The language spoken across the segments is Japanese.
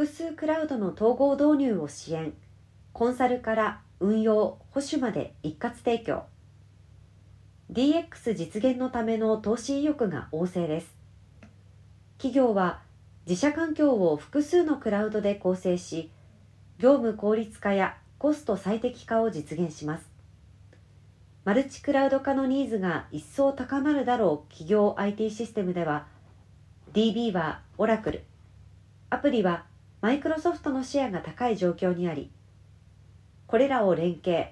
複数クラウドの統合導入を支援。コンサルから運用保守まで一括提供。DX 実現のための投資意欲が旺盛です。企業は自社環境を複数のクラウドで構成し業務効率化やコスト最適化を実現します。マルチクラウド化のニーズが一層高まるだろう企業 IT システムでは DB はオラクルアプリはマイクロソフトのシェアが高い状況にありこれらを連携。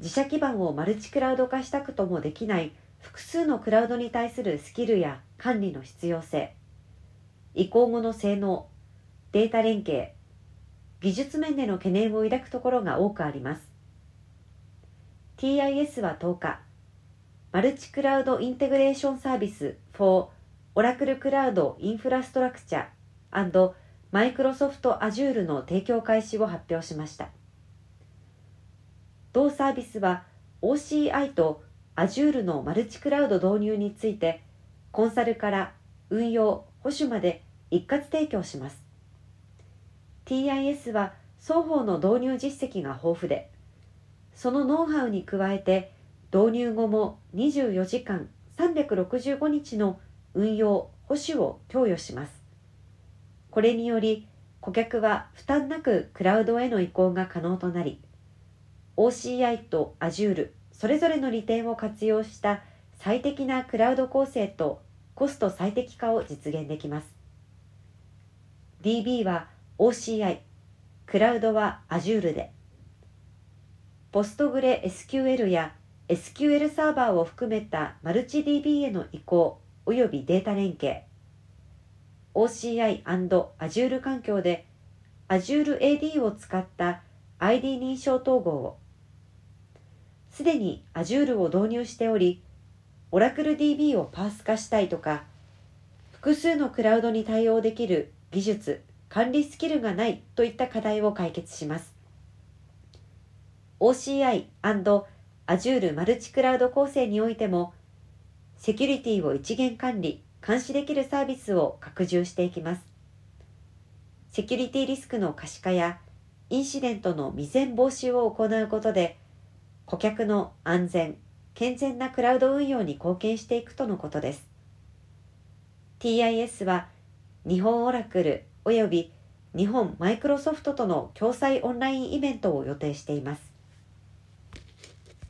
自社基盤をマルチクラウド化したくともできない複数のクラウドに対するスキルや管理の必要性。移行後の性能データ連携。技術面での懸念を抱くところが多くあります。TIS は10日。マルチクラウドインテグレーションサービス for Oracle Cloud Infrastructure and Microsoft Azure の提供開始を発表しました。同サービスは OCI と Azure のマルチクラウド導入についてコンサルから運用保守まで一括提供します。TIS は双方の導入実績が豊富でそのノウハウに加えて導入後も24時間365日の運用保守を供与します。これにより顧客は負担なくクラウドへの移行が可能となり OCI と Azure それぞれの利点を活用した最適なクラウド構成とコスト最適化を実現できます。DB は OCI クラウドは Azure でポストグレ SQL や SQL サーバーを含めたマルチ DB への移行及びデータ連携。OCI&Azure 環境で Azure AD を使った ID 認証統合を。すでに Azure を導入しており Oracle DB をパース化したいとか複数のクラウドに対応できる技術管理スキルがないといった課題を解決します。OCI&Azure マルチクラウド構成においてもセキュリティを一元管理監視できるサービスを拡充していきますセキュリティリスクの可視化やインシデントの未然防止を行うことで顧客の安全、健全なクラウド運用に貢献していくとのことです。TIS は日本オラクル及び日本マイクロソフトとの共催オンラインイベントを予定しています。